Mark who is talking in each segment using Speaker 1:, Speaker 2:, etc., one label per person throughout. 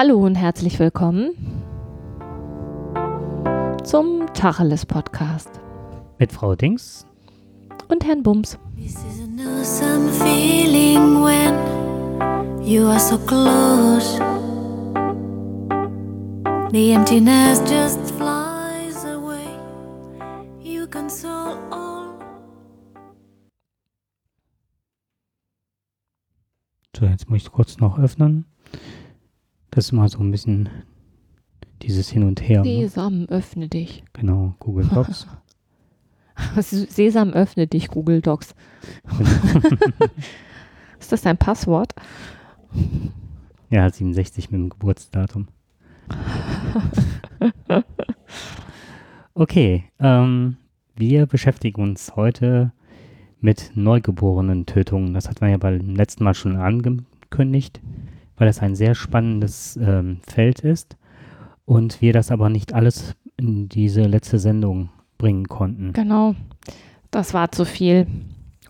Speaker 1: Hallo und herzlich willkommen zum Tacheles Podcast
Speaker 2: Mit Frau Dings.
Speaker 1: und Herrn Bums.
Speaker 3: This is an awesome feeling when you are so close. The emptiness just flies away. You console all.
Speaker 2: So, jetzt muss ich kurz noch öffnen. Das ist mal so ein bisschen dieses Hin und Her. Ne?
Speaker 1: Sesam, öffne dich.
Speaker 2: Genau, Google Docs.
Speaker 1: Sesam, öffne dich, Google Docs. Ist das dein Passwort?
Speaker 2: ja, 67 mit dem Geburtsdatum. Okay, ähm, wir beschäftigen uns heute mit Neugeborenen-Tötungen. Das hat man ja beim letzten Mal schon angekündigt, weil das ein sehr spannendes ähm, Feld ist und wir das aber nicht alles in diese letzte Sendung bringen konnten.
Speaker 1: Genau. Das war zu viel.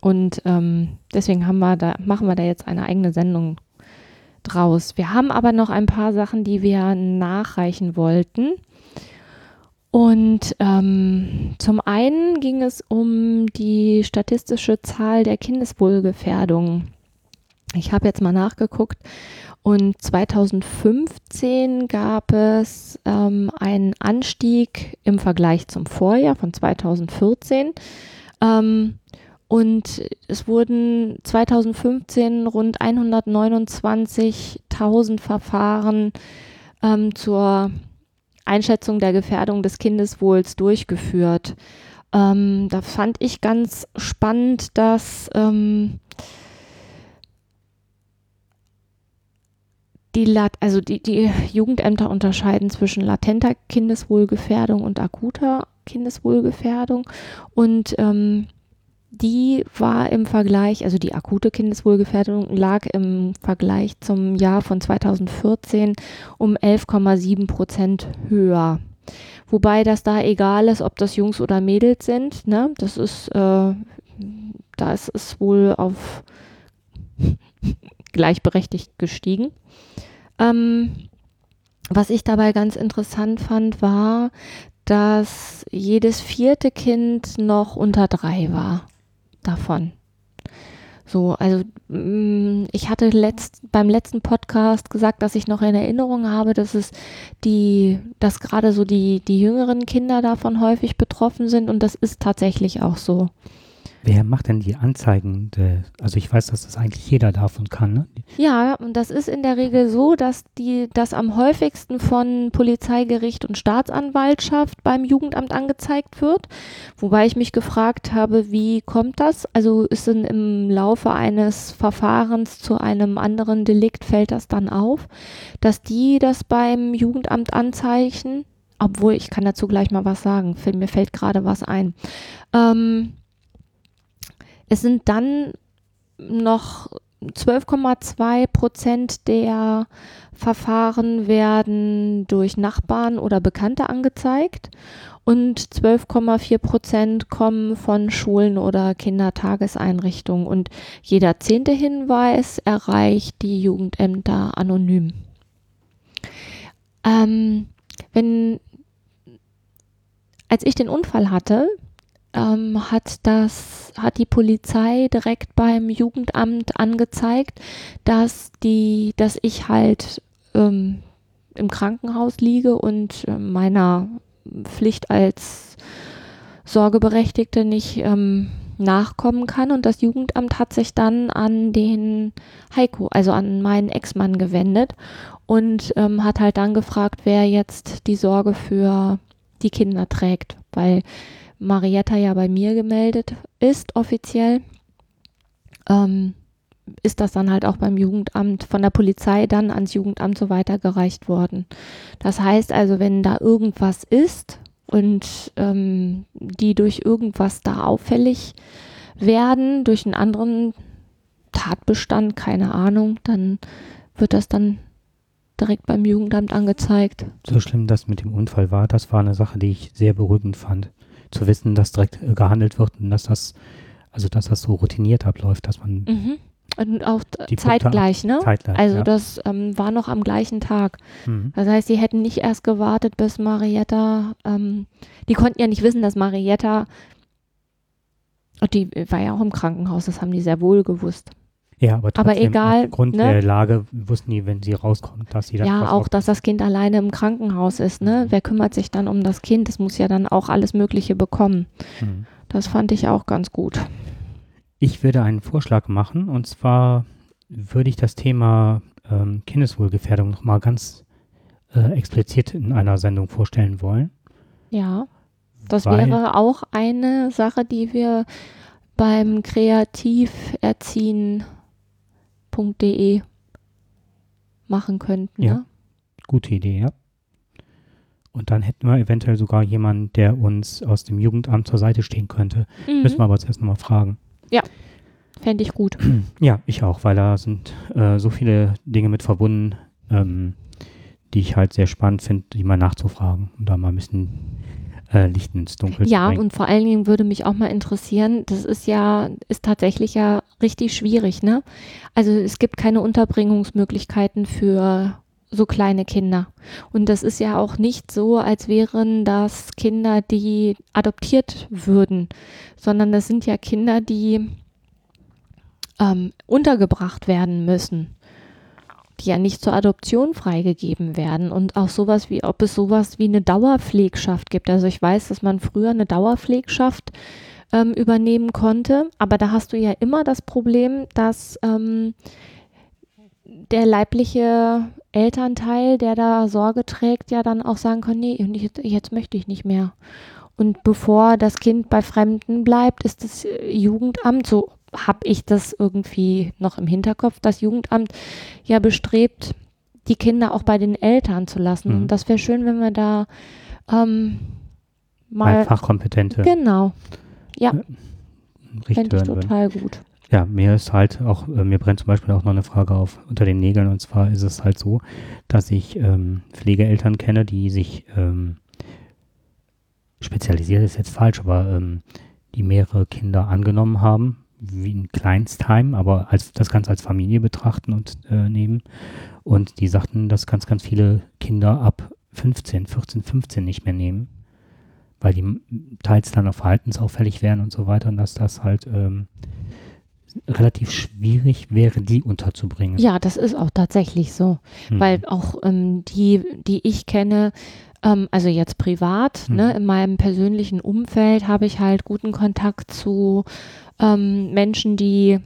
Speaker 1: Und ähm, deswegen haben wir da, machen wir da jetzt eine eigene Sendung draus. Wir haben aber noch ein paar Sachen, die wir nachreichen wollten. Und ähm, zum einen ging es um die statistische Zahl der Kindeswohlgefährdung. Ich habe jetzt mal nachgeguckt und 2015 gab es ähm, einen Anstieg im Vergleich zum Vorjahr von 2014. Ähm, und es wurden 2015 rund 129.000 Verfahren ähm, zur Einschätzung der Gefährdung des Kindeswohls durchgeführt. Ähm, da fand ich ganz spannend, dass ähm, die, also die, die Jugendämter unterscheiden zwischen latenter Kindeswohlgefährdung und akuter Kindeswohlgefährdung. Und ähm, die war im Vergleich, also die akute Kindeswohlgefährdung lag im Vergleich zum Jahr von 2014 um 11,7 Prozent höher. Wobei das da egal ist, ob das Jungs oder Mädels sind. Ne? Das ist, äh, da ist es wohl auf gleichberechtigt gestiegen. Ähm, was ich dabei ganz interessant fand, war, dass jedes vierte Kind noch unter drei war davon. So, also mh, ich hatte letzt, beim letzten Podcast gesagt, dass ich noch in Erinnerung habe, dass es die, dass gerade so die, die jüngeren Kinder davon häufig betroffen sind und das ist tatsächlich auch so.
Speaker 2: Wer macht denn die Anzeigen? Also ich weiß, dass das eigentlich jeder darf und kann. Ne?
Speaker 1: Ja, und das ist in der Regel so, dass die das am häufigsten von Polizeigericht und Staatsanwaltschaft beim Jugendamt angezeigt wird. Wobei ich mich gefragt habe, wie kommt das? Also ist denn im Laufe eines Verfahrens zu einem anderen Delikt fällt das dann auf, dass die das beim Jugendamt anzeichnen? Obwohl, ich kann dazu gleich mal was sagen. Mir fällt gerade was ein. Ähm, es sind dann noch 12,2 Prozent der Verfahren werden durch Nachbarn oder Bekannte angezeigt und 12,4 Prozent kommen von Schulen oder Kindertageseinrichtungen und jeder zehnte Hinweis erreicht die Jugendämter anonym. Ähm, wenn, als ich den Unfall hatte, ähm, hat das, hat die Polizei direkt beim Jugendamt angezeigt, dass die, dass ich halt ähm, im Krankenhaus liege und äh, meiner Pflicht als Sorgeberechtigte nicht ähm, nachkommen kann. Und das Jugendamt hat sich dann an den Heiko, also an meinen Ex-Mann gewendet und ähm, hat halt dann gefragt, wer jetzt die Sorge für die Kinder trägt, weil Marietta ja bei mir gemeldet ist, offiziell, ähm, ist das dann halt auch beim Jugendamt, von der Polizei dann ans Jugendamt so weitergereicht worden. Das heißt also, wenn da irgendwas ist und ähm, die durch irgendwas da auffällig werden, durch einen anderen Tatbestand, keine Ahnung, dann wird das dann direkt beim Jugendamt angezeigt.
Speaker 2: So schlimm das mit dem Unfall war, das war eine Sache, die ich sehr beruhigend fand. Zu wissen, dass direkt äh, gehandelt wird und dass das, also dass das so routiniert abläuft, dass man
Speaker 1: Mhm. Und auch
Speaker 2: Die
Speaker 1: zeitgleich, ne?
Speaker 2: Zeitgleich,
Speaker 1: Also
Speaker 2: ja.
Speaker 1: das ähm, war noch am gleichen Tag.
Speaker 2: Mhm.
Speaker 1: Das heißt, sie hätten nicht erst gewartet, bis Marietta, ähm, die konnten ja nicht wissen, dass Marietta, und die war ja auch im Krankenhaus, das haben die sehr wohl gewusst.
Speaker 2: Ja, aber,
Speaker 1: Aber
Speaker 2: trotzdem,
Speaker 1: egal,
Speaker 2: aufgrund
Speaker 1: ne?
Speaker 2: der Lage wussten die, wenn sie rauskommt, dass sie dann
Speaker 1: Ja, auch, dass das Kind alleine im Krankenhaus ist, ne? Wer kümmert sich dann um das Kind? Es muss ja dann auch alles Mögliche bekommen.
Speaker 2: Mhm.
Speaker 1: Das fand ich auch ganz gut.
Speaker 2: Ich würde einen Vorschlag machen und zwar würde ich das Thema ähm, Kindeswohlgefährdung nochmal ganz äh, explizit in einer Sendung vorstellen wollen.
Speaker 1: Ja. Das
Speaker 2: Weil-
Speaker 1: wäre auch eine Sache, die wir beim kreativerziehen.de machen könnten.
Speaker 2: Ja.
Speaker 1: Ne?
Speaker 2: Gute Idee, ja. Und dann hätten wir eventuell sogar jemanden, der uns aus dem Jugendamt zur Seite stehen könnte. Müssen wir
Speaker 1: Mhm.
Speaker 2: aber zuerst nochmal fragen.
Speaker 1: Fände ich gut.
Speaker 2: Ja, ich auch, weil da sind äh, so viele Dinge mit verbunden, ähm, die ich halt sehr spannend finde, die mal nachzufragen und da mal ein bisschen äh, Licht ins Dunkel
Speaker 1: Ja,
Speaker 2: bringen.
Speaker 1: und vor allen Dingen würde mich auch mal interessieren, das ist ja, ist tatsächlich ja richtig schwierig, ne? Also es gibt keine Unterbringungsmöglichkeiten für so kleine Kinder. Und das ist ja auch nicht so, als wären das Kinder, die adoptiert würden, sondern das sind ja Kinder, die ähm, untergebracht werden müssen, die ja nicht zur Adoption freigegeben werden. Und auch sowas wie, ob es sowas wie eine Dauerpflegschaft gibt. Also ich weiß, dass man früher eine Dauerpflegschaft ähm, übernehmen konnte, aber da hast du ja immer das Problem, dass ähm, der leibliche Elternteil, der da Sorge trägt, ja dann auch sagen kann, nee, jetzt, jetzt möchte ich nicht mehr. Und bevor das Kind bei Fremden bleibt, ist das äh, Jugendamt, so habe ich das irgendwie noch im Hinterkopf, das Jugendamt ja bestrebt, die Kinder auch bei den Eltern zu lassen.
Speaker 2: Mhm.
Speaker 1: Und das wäre schön, wenn wir da ähm,
Speaker 2: Mal
Speaker 1: mal.
Speaker 2: Fachkompetente
Speaker 1: Genau, ja, fände ich
Speaker 2: hören würden.
Speaker 1: total gut.
Speaker 2: Ja, mir ist halt auch, äh, mir brennt zum Beispiel auch noch eine Frage auf unter den Nägeln und zwar ist es halt so, dass ich ähm, Pflegeeltern kenne, die sich ähm, spezialisiert ist jetzt falsch, aber ähm, die mehrere Kinder angenommen haben, wie ein Kleinstheim, aber als das Ganze als Familie betrachten und äh, nehmen. Und die sagten, dass ganz, ganz viele Kinder ab 15, 14, 15 nicht mehr nehmen, weil die teils dann auch verhaltensauffällig wären und so weiter und dass das halt ähm, relativ schwierig wäre, die unterzubringen.
Speaker 1: Ja, das ist auch tatsächlich so.
Speaker 2: Mhm.
Speaker 1: weil auch ähm, die, die ich kenne, ähm, also jetzt privat,
Speaker 2: Mhm.
Speaker 1: ne, in meinem persönlichen Umfeld habe ich halt guten Kontakt zu ähm, Menschen, die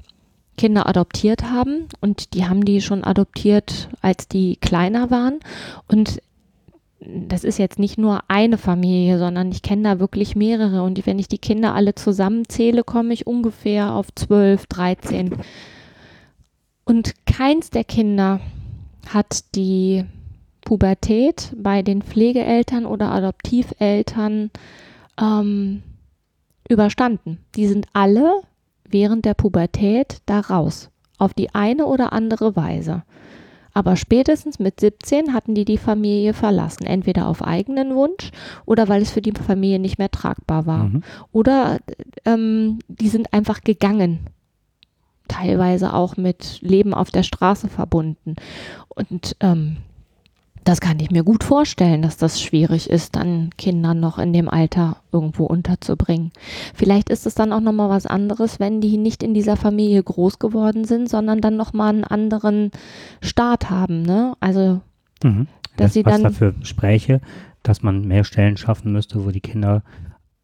Speaker 1: Kinder adoptiert haben und die haben die schon adoptiert, als die kleiner waren und das ist jetzt nicht nur eine Familie, sondern ich kenne da wirklich mehrere. Und wenn ich die Kinder alle zusammenzähle, komme ich ungefähr auf 12, 13. Und keins der Kinder hat die Pubertät bei den Pflegeeltern oder Adoptiveltern ähm, überstanden. Die sind alle während der Pubertät da raus. Auf die eine oder andere Weise. Aber spätestens mit 17 hatten die die Familie verlassen. Entweder auf eigenen Wunsch oder weil es für die Familie nicht mehr tragbar war.
Speaker 2: Mhm.
Speaker 1: Oder ähm, die sind einfach gegangen. Teilweise auch mit Leben auf der Straße verbunden. Und ähm, das kann ich mir gut vorstellen, dass das schwierig ist, dann Kindern noch in dem Alter irgendwo unterzubringen. Vielleicht ist es dann auch nochmal was anderes, wenn die nicht in dieser Familie groß geworden sind, sondern dann nochmal einen anderen Start haben. Ne? Also
Speaker 2: Mhm.
Speaker 1: Dass
Speaker 2: das,
Speaker 1: sie
Speaker 2: was
Speaker 1: dann-
Speaker 2: dafür spräche, dass man mehr Stellen schaffen müsste, wo die Kinder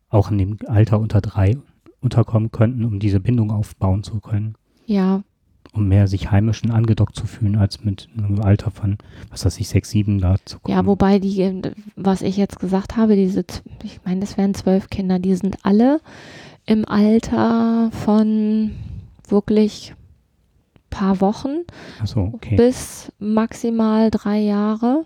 Speaker 2: auch in dem Alter unter drei unterkommen könnten, um diese Bindung aufbauen zu können,
Speaker 1: ja,
Speaker 2: um mehr sich heimisch und angedockt zu fühlen, als mit einem Alter von, was weiß ich, sechs, sieben da zu kommen.
Speaker 1: Ja, wobei die, äh, was ich jetzt gesagt habe, diese, ich meine, das wären zwölf Kinder, die sind alle im Alter von wirklich paar Wochen
Speaker 2: Achso, okay.
Speaker 1: bis maximal drei Jahre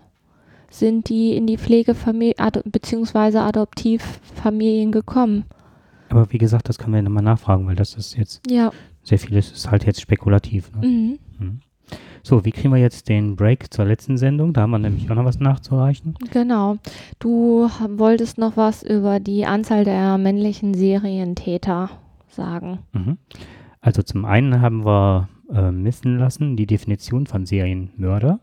Speaker 1: sind die in die Pflegefamilie beziehungsweise Adoptivfamilien gekommen.
Speaker 2: Aber wie gesagt, das können wir nochmal nachfragen, weil das ist jetzt
Speaker 1: Ja.
Speaker 2: Sehr vieles ist halt jetzt spekulativ. Ne?
Speaker 1: Mhm.
Speaker 2: Mhm. So, wie kriegen wir jetzt den Break zur letzten Sendung? Da haben wir nämlich auch noch was nachzureichen.
Speaker 1: Genau. Du wolltest noch was über die Anzahl der männlichen Serientäter sagen.
Speaker 2: Mhm. Also zum einen haben wir äh, missen lassen die Definition von Serienmörder.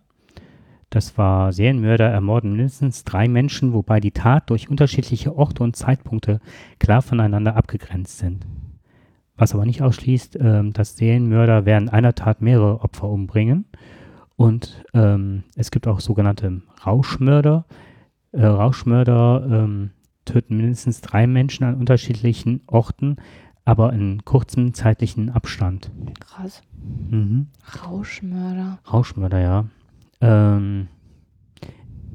Speaker 2: Das war Serienmörder ermorden mindestens drei Menschen, wobei die Tat durch unterschiedliche Orte und Zeitpunkte klar voneinander abgegrenzt sind. Was aber nicht ausschließt, ähm, dass Serienmörder während einer Tat mehrere Opfer umbringen. Und ähm, es gibt auch sogenannte Rauschmörder. Äh, Rauschmörder ähm, töten mindestens drei Menschen an unterschiedlichen Orten, aber in kurzem zeitlichen Abstand.
Speaker 1: Krass.
Speaker 2: Mhm.
Speaker 1: Rauschmörder.
Speaker 2: Rauschmörder, ja. Ähm,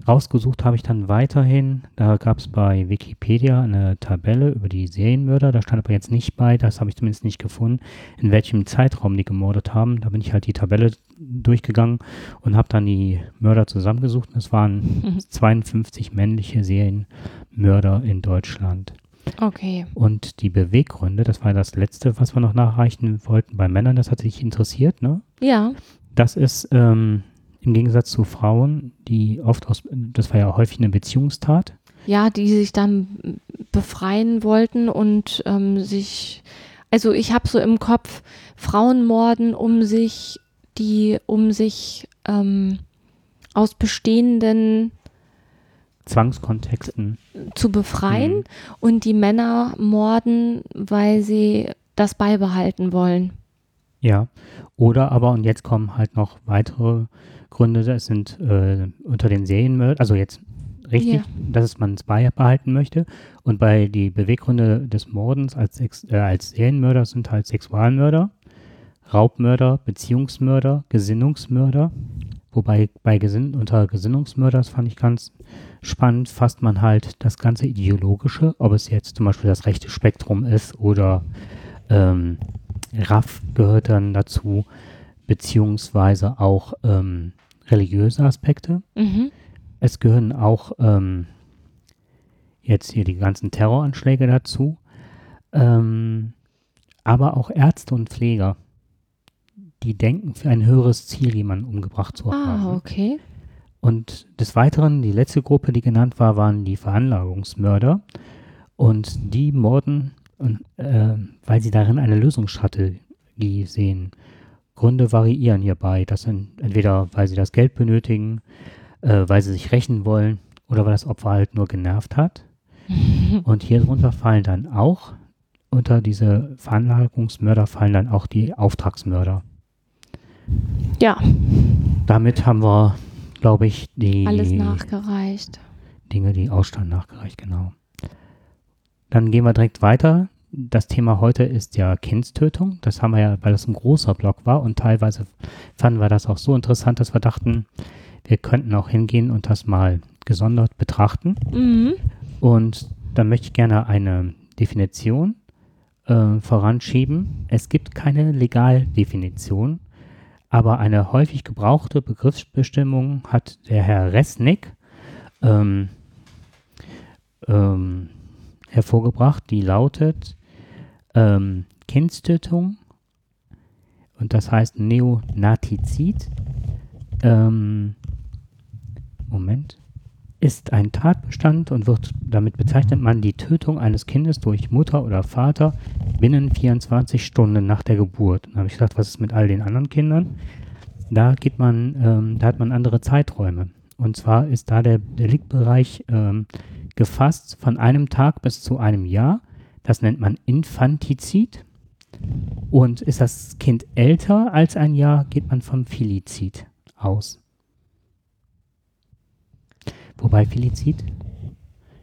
Speaker 2: rausgesucht habe ich dann weiterhin, da gab es bei Wikipedia eine Tabelle über die Serienmörder, da stand aber jetzt nicht bei, das habe ich zumindest nicht gefunden, in welchem Zeitraum die gemordet haben. Da bin ich halt die Tabelle durchgegangen und habe dann die Mörder zusammengesucht. Es waren 52 männliche Serienmörder in Deutschland.
Speaker 1: Okay.
Speaker 2: Und die Beweggründe, das war das letzte, was wir noch nachreichen wollten bei Männern, das hat sich interessiert, ne?
Speaker 1: Ja.
Speaker 2: Das ist ähm, im Gegensatz zu Frauen, die oft aus, das war ja häufig eine Beziehungstat.
Speaker 1: Ja, die sich dann befreien wollten und ähm, sich, also ich habe so im Kopf Frauen morden, um sich, die, um sich ähm, aus bestehenden
Speaker 2: Zwangskontexten.
Speaker 1: zu befreien
Speaker 2: Mhm.
Speaker 1: und die Männer morden, weil sie das beibehalten wollen.
Speaker 2: Ja. Oder aber, und jetzt kommen halt noch weitere Gründe, das sind äh, unter den Serienmördern, also jetzt richtig,
Speaker 1: Ja.
Speaker 2: dass man es beibehalten möchte. Und bei die Beweggründe des Mordens als, Sex, äh, als Serienmörder sind halt Sexualmörder, Raubmörder, Beziehungsmörder, Gesinnungsmörder. Wobei bei Gesinn unter Gesinnungsmörder, das fand ich ganz spannend, fasst man halt das ganze Ideologische, ob es jetzt zum Beispiel das rechte Spektrum ist oder ähm, Raff gehört dann dazu, beziehungsweise auch ähm, religiöse Aspekte.
Speaker 1: Mhm.
Speaker 2: Es gehören auch ähm, jetzt hier die ganzen Terroranschläge dazu, ähm, aber auch Ärzte und Pfleger, die denken, für ein höheres Ziel jemanden umgebracht zu
Speaker 1: Ah,
Speaker 2: haben.
Speaker 1: okay.
Speaker 2: Und des Weiteren, die letzte Gruppe, die genannt war, waren die Veranlagungsmörder. Und die morden, und, äh, weil sie darin eine Lösungsstrategie sehen. Gründe variieren hierbei. Das sind entweder, weil sie das Geld benötigen, äh, weil sie sich rächen wollen oder weil das Opfer halt nur genervt hat. Und hier drunter fallen dann auch, unter diese Veranlagungsmörder fallen dann auch die Auftragsmörder.
Speaker 1: Ja,
Speaker 2: Damit haben wir, glaube ich, die
Speaker 1: alles nachgereicht.
Speaker 2: Dinge, die Ausstand nachgereicht, genau. Dann gehen wir direkt weiter. Das Thema heute ist ja Kindstötung. Das haben wir ja, weil das ein großer Block war und teilweise fanden wir das auch so interessant, dass wir dachten, wir könnten auch hingehen und das mal gesondert betrachten.
Speaker 1: Mhm.
Speaker 2: Und da möchte ich gerne eine Definition äh, voranschieben. Es gibt keine Legaldefinition, aber eine häufig gebrauchte Begriffsbestimmung hat der Herr Resnick ähm, ähm, hervorgebracht, die lautet ähm, Kindstötung und das heißt Neonatizid. Ähm, Moment ist ein Tatbestand und wird damit bezeichnet man die Tötung eines Kindes durch Mutter oder Vater binnen 24 Stunden nach der Geburt. Dann habe ich gedacht, was ist mit all den anderen Kindern? Da geht man, ähm, da hat man andere Zeiträume. Und zwar ist da der Deliktbereich ähm, gefasst von einem Tag bis zu einem Jahr. Das nennt man Infantizid. Und ist das Kind älter als ein Jahr, geht man vom Filizid aus. Wobei Filizid,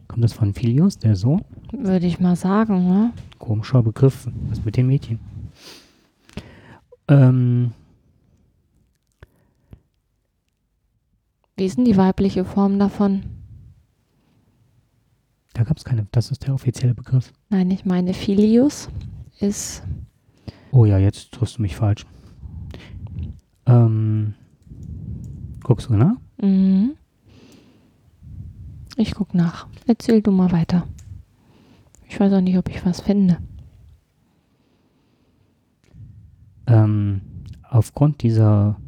Speaker 2: kommt das von Filius, der Sohn?
Speaker 1: Würde ich mal sagen, ne?
Speaker 2: Komischer Begriff, was mit den Mädchen? Ähm,
Speaker 1: Wie ist denn die weibliche Form davon?
Speaker 2: Da gab es keine, das ist der offizielle Begriff.
Speaker 1: Nein, ich meine Filius ist
Speaker 2: Oh ja, jetzt triffst du mich falsch. Ähm, guckst du nach?
Speaker 1: Mhm. Ich guck nach. Erzähl du mal weiter. Ich weiß auch nicht, ob ich was finde.
Speaker 2: Ähm, aufgrund dieser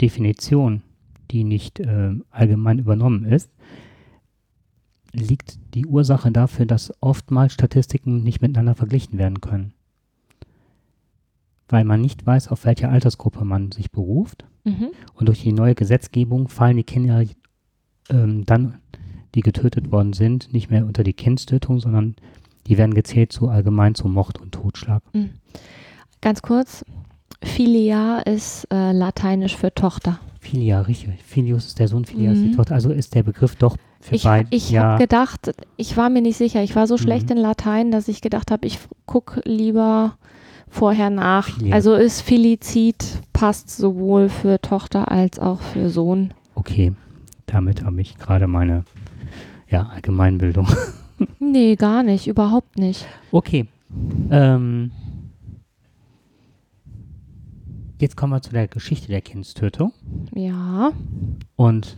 Speaker 2: Definition, die nicht äh, allgemein übernommen ist, liegt die Ursache dafür, dass oftmals Statistiken nicht miteinander verglichen werden können. weil man nicht weiß, auf welche Altersgruppe man sich beruft.
Speaker 1: Mhm.
Speaker 2: Und durch die neue Gesetzgebung fallen die Kinder ähm, dann, die getötet worden sind, nicht mehr unter die Kindstötung, sondern die werden gezählt zu allgemein zu Mord und Totschlag.
Speaker 1: Ganz kurz, Filia ist äh, lateinisch für Tochter.
Speaker 2: Filia, richtig. Filius ist der Sohn, Filia ist die
Speaker 1: Mhm.
Speaker 2: Tochter. Also ist der Begriff doch für
Speaker 1: Ich, ich
Speaker 2: ja,
Speaker 1: habe gedacht, ich war mir nicht sicher, ich war so schlecht
Speaker 2: Mhm.
Speaker 1: in Latein, dass ich gedacht habe, ich gucke lieber vorher nach.
Speaker 2: Filia.
Speaker 1: Also ist Filizid, passt sowohl für Tochter als auch für Sohn.
Speaker 2: okay. Damit habe ich gerade meine ja, Allgemeinbildung.
Speaker 1: Nee, gar nicht, überhaupt nicht.
Speaker 2: Okay. Ähm, jetzt kommen wir zu der Geschichte der Kindstötung.
Speaker 1: Ja.
Speaker 2: Und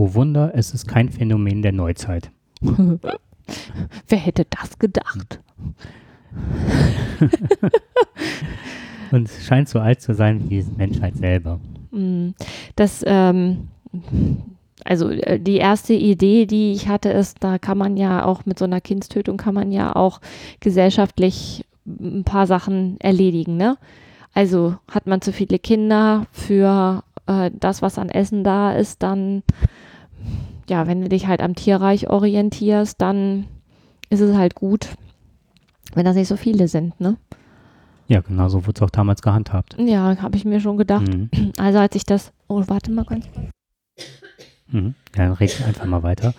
Speaker 2: oh Wunder, es ist kein Phänomen der Neuzeit.
Speaker 1: Wer hätte das gedacht?
Speaker 2: Und es scheint so alt zu sein wie die Menschheit selber.
Speaker 1: Mm, Das, ähm, also äh, die erste Idee, die ich hatte, ist, da kann man ja auch mit so einer Kindstötung kann man ja auch gesellschaftlich ein paar Sachen erledigen, ne? Also hat man zu viele Kinder für äh, das, was an Essen da ist, dann, ja, wenn du dich halt am Tierreich orientierst, dann ist es halt gut, wenn das nicht so viele sind, ne?
Speaker 2: Ja, genau so wurde es auch damals gehandhabt.
Speaker 1: Ja, habe ich mir schon gedacht.
Speaker 2: Mhm.
Speaker 1: Also als ich das, oh, warte mal ganz kurz.
Speaker 2: Mhm. Dann reden wir einfach mal weiter.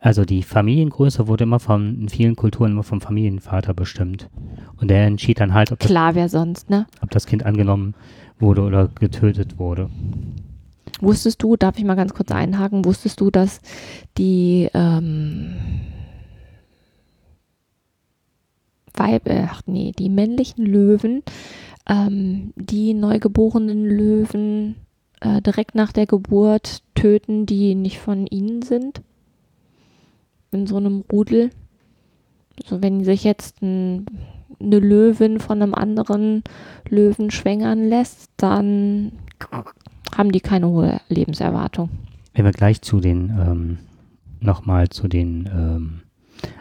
Speaker 2: Also die Familiengröße wurde immer von, in vielen Kulturen immer vom Familienvater bestimmt. Und der entschied dann halt, ob das,
Speaker 1: Klar, wer sonst, ne?
Speaker 2: ob das Kind angenommen wurde oder getötet wurde.
Speaker 1: Wusstest du, darf ich mal ganz kurz einhaken, wusstest du, dass die ähm, Weib, äh, ach nee, die männlichen Löwen, ähm, die neugeborenen Löwen äh, direkt nach der Geburt töten, die nicht von ihnen sind? In so einem Rudel. So, wenn sich jetzt ein, eine Löwin von einem anderen Löwen schwängern lässt, dann haben die keine hohe Lebenserwartung.
Speaker 2: Wenn wir gleich zu den, ähm, nochmal zu den ähm,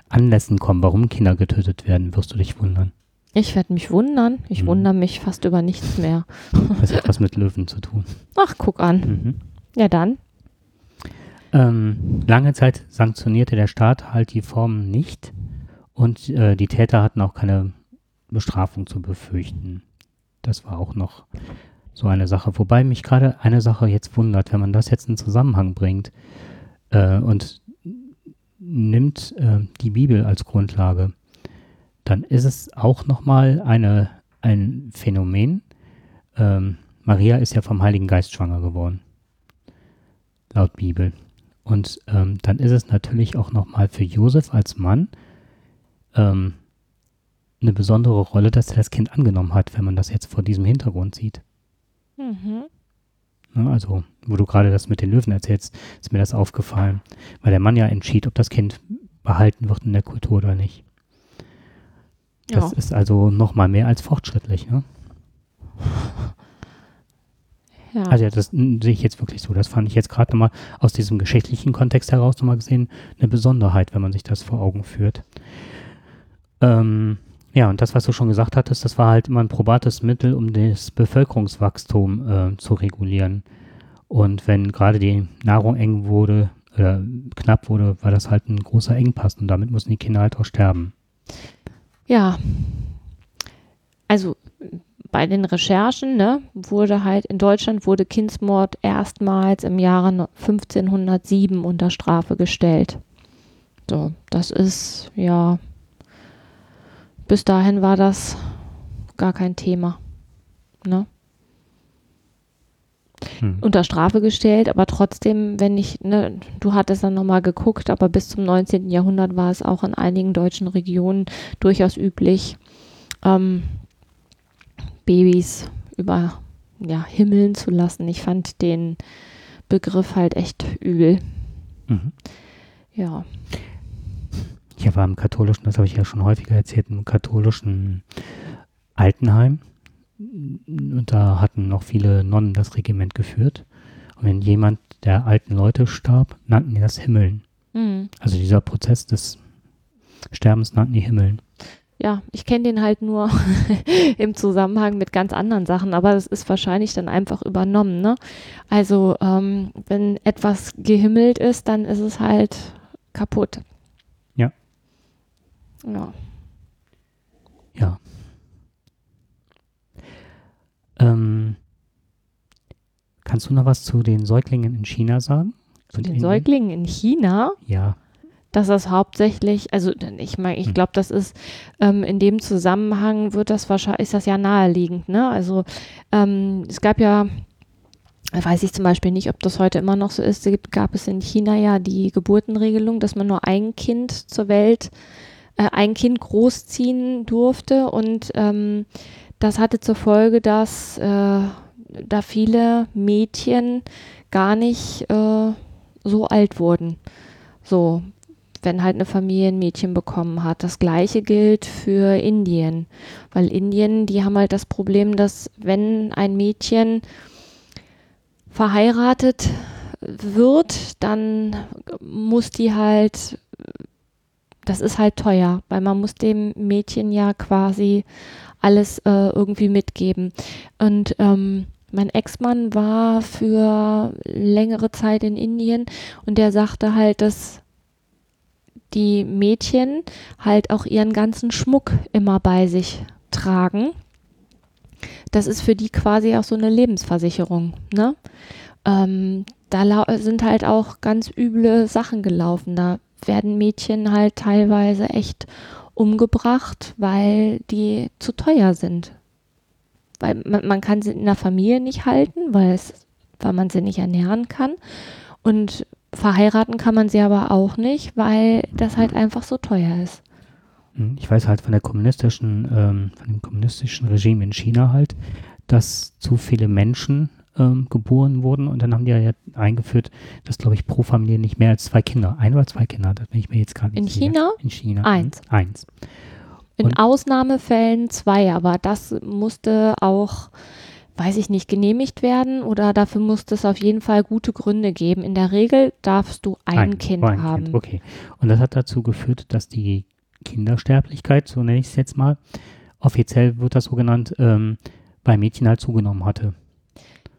Speaker 2: Anlässen kommen, warum Kinder getötet werden, wirst du dich wundern.
Speaker 1: Ich werde mich wundern. Ich
Speaker 2: Mhm.
Speaker 1: wundere mich fast über nichts mehr.
Speaker 2: Das hat was mit Löwen zu tun.
Speaker 1: Ach, guck an.
Speaker 2: Mhm.
Speaker 1: Ja, dann.
Speaker 2: Ähm, lange Zeit sanktionierte der Staat halt die Formen nicht und äh, die Täter hatten auch keine Bestrafung zu befürchten. Das war auch noch so eine Sache. Wobei mich gerade eine Sache jetzt wundert, wenn man das jetzt in Zusammenhang bringt äh, und nimmt äh, die Bibel als Grundlage, dann ist es auch nochmal eine, ein Phänomen. Ähm, Maria ist ja vom Heiligen Geist schwanger geworden, laut Bibel. Und ähm, dann ist es natürlich auch nochmal für Josef als Mann ähm, eine besondere Rolle, dass er das Kind angenommen hat, wenn man das jetzt vor diesem Hintergrund sieht.
Speaker 1: Mhm.
Speaker 2: Ne, also, wo du gerade das mit den Löwen erzählst, ist mir das aufgefallen, weil der Mann ja entschied, ob das Kind behalten wird in der Kultur oder nicht.
Speaker 1: Ja.
Speaker 2: Das ist also nochmal mehr als fortschrittlich. Ne?
Speaker 1: ja.
Speaker 2: Also ja, das sehe ich jetzt wirklich so. Das fand ich jetzt gerade nochmal aus diesem geschichtlichen Kontext heraus nochmal gesehen eine Besonderheit, wenn man sich das vor Augen führt. Ähm, ja, und das, was du schon gesagt hattest, das war halt immer ein probates Mittel, um das Bevölkerungswachstum äh, zu regulieren. Und wenn gerade die Nahrung eng wurde oder knapp wurde, war das halt ein großer Engpass und damit mussten die Kinder halt auch sterben.
Speaker 1: ja. Also bei den Recherchen, ne, wurde halt in Deutschland wurde Kindsmord erstmals im Jahre 1507 unter Strafe gestellt. So, das ist ja bis dahin war das gar kein Thema. Ne?
Speaker 2: Hm.
Speaker 1: unter Strafe gestellt, aber trotzdem, wenn ich, ne, du hattest dann nochmal geguckt, aber bis zum 19. Jahrhundert war es auch in einigen deutschen Regionen durchaus üblich, ähm, Babys über ja, himmeln zu lassen. Ich fand den Begriff halt echt übel.
Speaker 2: Mhm.
Speaker 1: Ja.
Speaker 2: Ich war im katholischen, das habe ich ja schon häufiger erzählt, im katholischen Altenheim. Und da hatten noch viele Nonnen das Regiment geführt. Und wenn jemand der alten Leute starb, nannten die das Himmeln.
Speaker 1: Hm.
Speaker 2: Also dieser Prozess des Sterbens nannten die Himmeln.
Speaker 1: ja, ich kenne den halt nur im Zusammenhang mit ganz anderen Sachen, aber das ist wahrscheinlich dann einfach übernommen. Ne? Also ähm, wenn etwas gehimmelt ist, dann ist es halt kaputt.
Speaker 2: Ja.
Speaker 1: Ja.
Speaker 2: Ähm, kannst du noch was zu den Säuglingen in China sagen?
Speaker 1: Zu den
Speaker 2: Indien?
Speaker 1: Säuglingen in China,
Speaker 2: Ja.
Speaker 1: dass das hauptsächlich, also ich meine, ich
Speaker 2: Hm.
Speaker 1: glaube, das ist ähm, in dem Zusammenhang wird das wahrscheinlich, ist das ja naheliegend, ne? Also ähm, es gab ja, weiß ich zum Beispiel nicht, ob das heute immer noch so ist, gab es in China ja die Geburtenregelung, dass man nur ein Kind zur Welt, äh, ein Kind großziehen durfte und ähm, das hatte zur Folge, dass äh, da viele Mädchen gar nicht äh, so alt wurden. So, wenn halt eine Familie ein Mädchen bekommen hat. Das gleiche gilt für Indien, weil Indien, die haben halt das Problem, dass wenn ein Mädchen verheiratet wird, dann muss die halt, das ist halt teuer, weil man muss dem Mädchen ja quasi alles äh, irgendwie mitgeben. Und ähm, mein Ex-Mann war für längere Zeit in Indien und der sagte halt, dass die Mädchen halt auch ihren ganzen Schmuck immer bei sich tragen. Das ist für die quasi auch so eine Lebensversicherung. Ne? Ähm, da sind halt auch ganz üble Sachen gelaufen. Da werden Mädchen halt teilweise echt umgebracht, weil die zu teuer sind. Weil man, man kann sie in der Familie nicht halten, weil, es, weil man sie nicht ernähren kann. Und verheiraten kann man sie aber auch nicht, weil das halt einfach so teuer ist.
Speaker 2: Hm, Ich weiß halt von der kommunistischen, ähm, von dem kommunistischen Regime in China halt, dass zu viele Menschen ähm, geboren wurden und dann haben die ja eingeführt, dass glaube ich pro Familie nicht mehr als zwei Kinder, ein oder zwei Kinder, das bin ich mir jetzt gerade
Speaker 1: In
Speaker 2: nicht sicher.
Speaker 1: China?
Speaker 2: In China.
Speaker 1: Eins.
Speaker 2: hm, Eins.
Speaker 1: In
Speaker 2: Und-
Speaker 1: Ausnahmefällen zwei, aber das musste auch, weiß ich nicht, genehmigt werden oder dafür musste es auf jeden Fall gute Gründe geben. In der Regel darfst du ein, Kind
Speaker 2: nur ein
Speaker 1: haben.
Speaker 2: Kind, okay. Und das hat dazu geführt, dass die Kindersterblichkeit, so nenne ich es jetzt mal, offiziell wird das so genannt, ähm, bei Mädchen halt zugenommen hatte.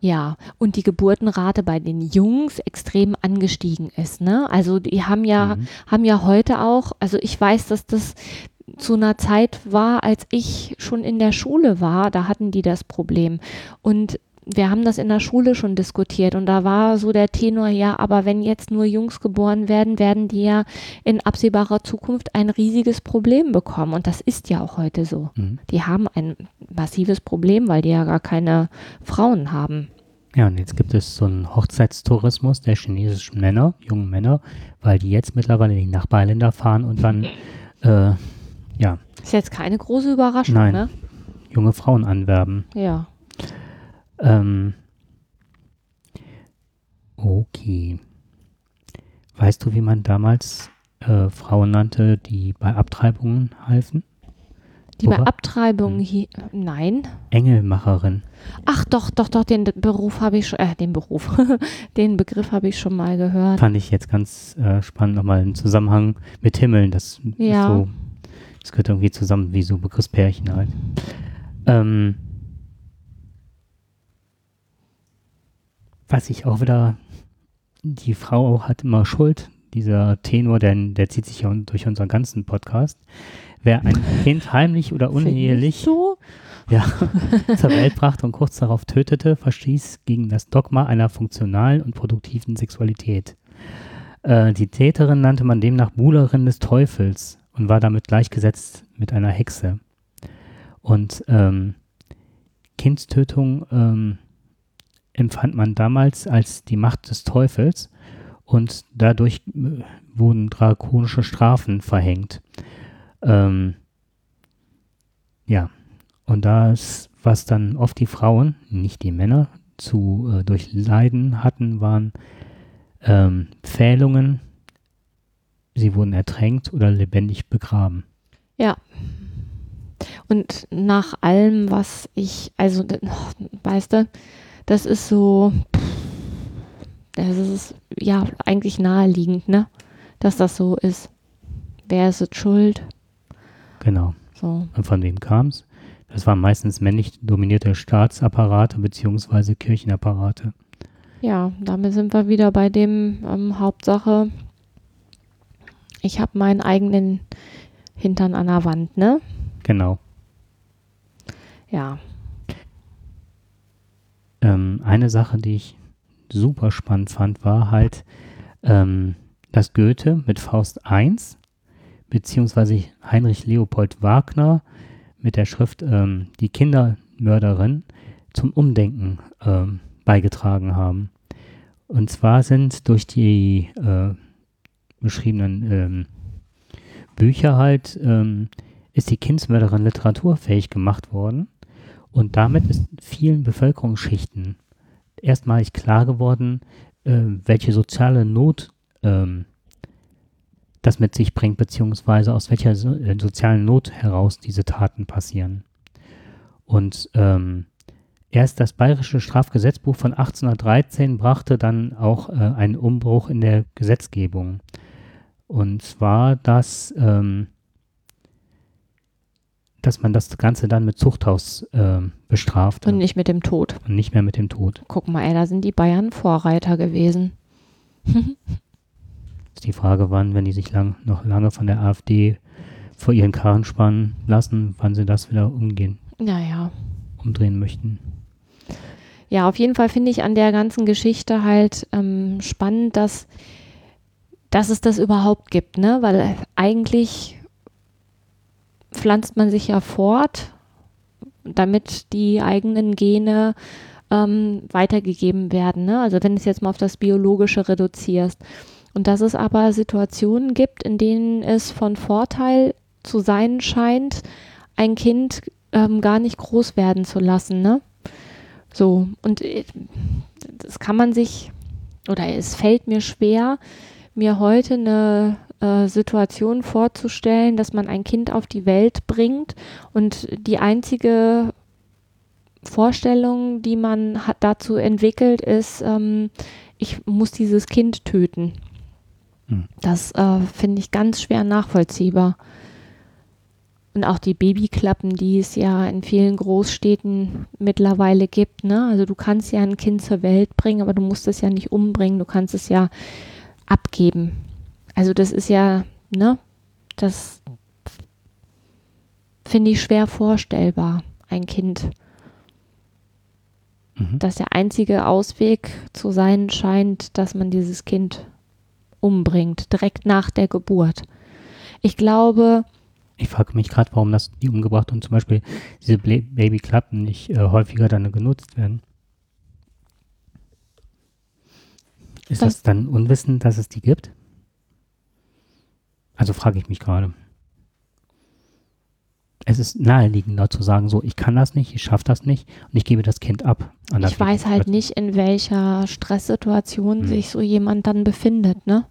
Speaker 1: Ja, und die Geburtenrate bei den Jungs extrem angestiegen ist. Ne? Also die haben ja,
Speaker 2: Mhm.
Speaker 1: haben ja heute auch, also ich weiß, dass das zu einer Zeit war, als ich schon in der Schule war, da hatten die das Problem. Und wir haben das in der Schule schon diskutiert und da war so der Tenor, ja, aber wenn jetzt nur Jungs geboren werden, werden die ja in absehbarer Zukunft ein riesiges Problem bekommen. Und das ist ja auch heute so.
Speaker 2: Mhm.
Speaker 1: Die haben ein massives Problem, weil die ja gar keine Frauen haben.
Speaker 2: Ja, und jetzt gibt es so einen Hochzeitstourismus der chinesischen Männer, jungen Männer, weil die jetzt mittlerweile in die Nachbarländer fahren und dann äh, ja,
Speaker 1: Ist jetzt keine große Überraschung,
Speaker 2: Nein.
Speaker 1: ne?
Speaker 2: junge Frauen anwerben.
Speaker 1: Ja.
Speaker 2: Ähm, okay. Weißt du, wie man damals äh, Frauen nannte, die bei Abtreibungen halfen?
Speaker 1: Die bei
Speaker 2: Wobei-
Speaker 1: Abtreibungen
Speaker 2: Hm.
Speaker 1: hier. Nein.
Speaker 2: Engelmacherin.
Speaker 1: Ach doch, doch, doch, den Beruf habe ich schon, äh, den Beruf, den Begriff habe ich schon mal gehört.
Speaker 2: Fand ich jetzt ganz äh, spannend nochmal im Zusammenhang mit Himmeln. Das ist
Speaker 1: Ja.
Speaker 2: so, das gehört irgendwie zusammen wie so Begriffspärchen halt. Ähm, was ich auch wieder, die Frau hat immer Schuld. Dieser Tenor, der, der zieht sich ja durch unseren ganzen Podcast. Wer ein Kind heimlich oder unehelich
Speaker 1: du?
Speaker 2: ja, zur Welt brachte und kurz darauf tötete, verstieß gegen das Dogma einer funktionalen und produktiven Sexualität. Äh, die Täterin nannte man demnach Buhlerin des Teufels und war damit gleichgesetzt mit einer Hexe. Und ähm, Kindstötung ähm, empfand man damals als die Macht des Teufels und dadurch äh, wurden drakonische Strafen verhängt. Ähm, ja, und das, was dann oft die Frauen, nicht die Männer, zu äh, durchleiden hatten, waren ähm, Pfählungen. Sie wurden ertränkt oder lebendig begraben.
Speaker 1: Ja. Und nach allem, was ich, also, weißt du, das ist so, das ist ja eigentlich naheliegend, ne? Dass das so ist. Wer ist es schuld?
Speaker 2: Genau.
Speaker 1: so.
Speaker 2: Und von wem kam es? Das waren meistens männlich dominierte Staatsapparate beziehungsweise Kirchenapparate.
Speaker 1: Ja, damit sind wir wieder bei dem ähm, Hauptsache. Ich habe meinen eigenen Hintern an der Wand, ne?
Speaker 2: Genau.
Speaker 1: Ja.
Speaker 2: Ähm, eine Sache, die ich super spannend fand, war halt, ähm, dass Goethe mit Faust I beziehungsweise Heinrich Leopold Wagner mit der Schrift ähm, Die Kindermörderin zum Umdenken ähm, beigetragen haben. Und zwar sind durch die äh, beschriebenen ähm, Bücher halt, ähm, ist die Kindsmörderin literaturfähig gemacht worden. Und damit ist vielen Bevölkerungsschichten erstmalig klar geworden, äh, welche soziale Not ähm, das mit sich bringt, beziehungsweise aus welcher so, äh, sozialen Not heraus diese Taten passieren. Und ähm, erst das Bayerische Strafgesetzbuch von 1813 brachte dann auch äh, einen Umbruch in der Gesetzgebung. Und zwar, dass, ähm, dass man das Ganze dann mit Zuchthaus ähm, bestrafte.
Speaker 1: Und nicht mit dem Tod.
Speaker 2: Und nicht mehr mit dem Tod.
Speaker 1: Guck mal, ey, da sind die Bayern Vorreiter gewesen.
Speaker 2: Ist die Frage, wann, wenn die sich lang, noch lange von der AfD vor ihren Karren spannen lassen, wann sie das wieder umgehen,
Speaker 1: Naja.
Speaker 2: umdrehen möchten.
Speaker 1: Ja, auf jeden Fall finde ich an der ganzen Geschichte halt ähm, spannend, dass, dass es das überhaupt gibt, ne? Weil äh, eigentlich pflanzt man sich ja fort, damit die eigenen Gene ähm, weitergegeben werden. Ne? Also wenn du es jetzt mal auf das Biologische reduzierst. Und dass es aber Situationen gibt, in denen es von Vorteil zu sein scheint, ein Kind ähm, gar nicht groß werden zu lassen. Ne? So, und äh, das kann man sich, oder es fällt mir schwer, mir heute eine äh, Situation vorzustellen, dass man ein Kind auf die Welt bringt und die einzige Vorstellung, die man hat dazu entwickelt, ist, ähm, ich muss dieses Kind töten.
Speaker 2: Hm.
Speaker 1: Das äh, finde ich ganz schwer nachvollziehbar. Und auch die Babyklappen, die es ja in vielen Großstädten mittlerweile gibt. Ne? Also du kannst ja ein Kind zur Welt bringen, aber du musst es ja nicht umbringen, du kannst es ja abgeben. Also das ist ja, ne, das finde ich schwer vorstellbar, ein Kind.
Speaker 2: Mhm.
Speaker 1: Dass der einzige Ausweg zu sein scheint, dass man dieses Kind umbringt, direkt nach der Geburt. Ich glaube,
Speaker 2: Ich frage mich gerade, warum das die umgebracht und zum Beispiel diese Babyklappen nicht äh, häufiger dann genutzt werden. Ist
Speaker 1: Das-
Speaker 2: das dann Unwissen, dass es die gibt? Also frage ich mich gerade. Es ist naheliegender zu sagen, so, ich kann das nicht, ich schaffe das nicht und ich gebe das Kind ab.
Speaker 1: ich weiß halt nicht, in welcher Stresssituation
Speaker 2: Hm.
Speaker 1: sich so jemand dann befindet, ne?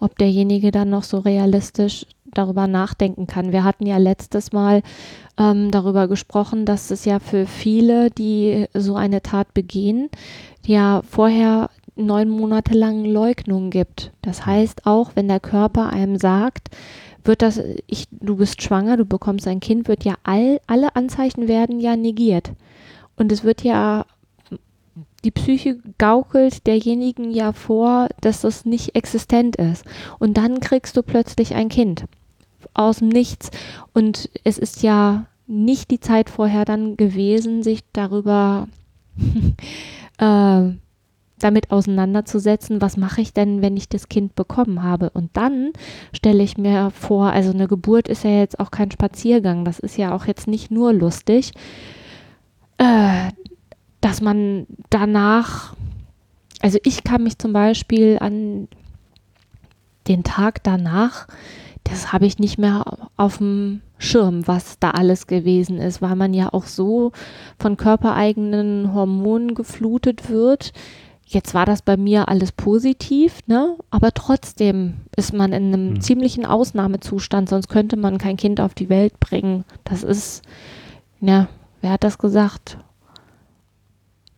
Speaker 1: Ob derjenige dann noch so realistisch darüber nachdenken kann. Wir hatten ja letztes Mal ähm, darüber gesprochen, dass es ja für viele, die so eine Tat begehen, ja vorher neun Monate lang Leugnung gibt. Das heißt, auch wenn der Körper einem sagt, wird das, ich, du bist schwanger, du bekommst ein Kind, wird ja all, alle Anzeichen werden ja negiert. Und es wird ja, die Psyche gaukelt derjenigen ja vor, dass das nicht existent ist. Und dann kriegst du plötzlich ein Kind aus dem Nichts. Und es ist ja nicht die Zeit vorher dann gewesen, sich darüber äh, damit auseinanderzusetzen, was mache ich denn, wenn ich das Kind bekommen habe. Und dann stelle ich mir vor, also eine Geburt ist ja jetzt auch kein Spaziergang, das ist ja auch jetzt nicht nur lustig, äh, dass man danach, also ich kann mich zum Beispiel an den Tag danach, das habe ich nicht mehr auf dem Schirm, was da alles gewesen ist, weil man ja auch so von körpereigenen Hormonen geflutet wird. Jetzt war das bei mir alles positiv, ne? Aber trotzdem ist man in einem
Speaker 2: Hm.
Speaker 1: ziemlichen Ausnahmezustand, sonst könnte man kein Kind auf die Welt bringen. Das ist, ja, wer hat das gesagt?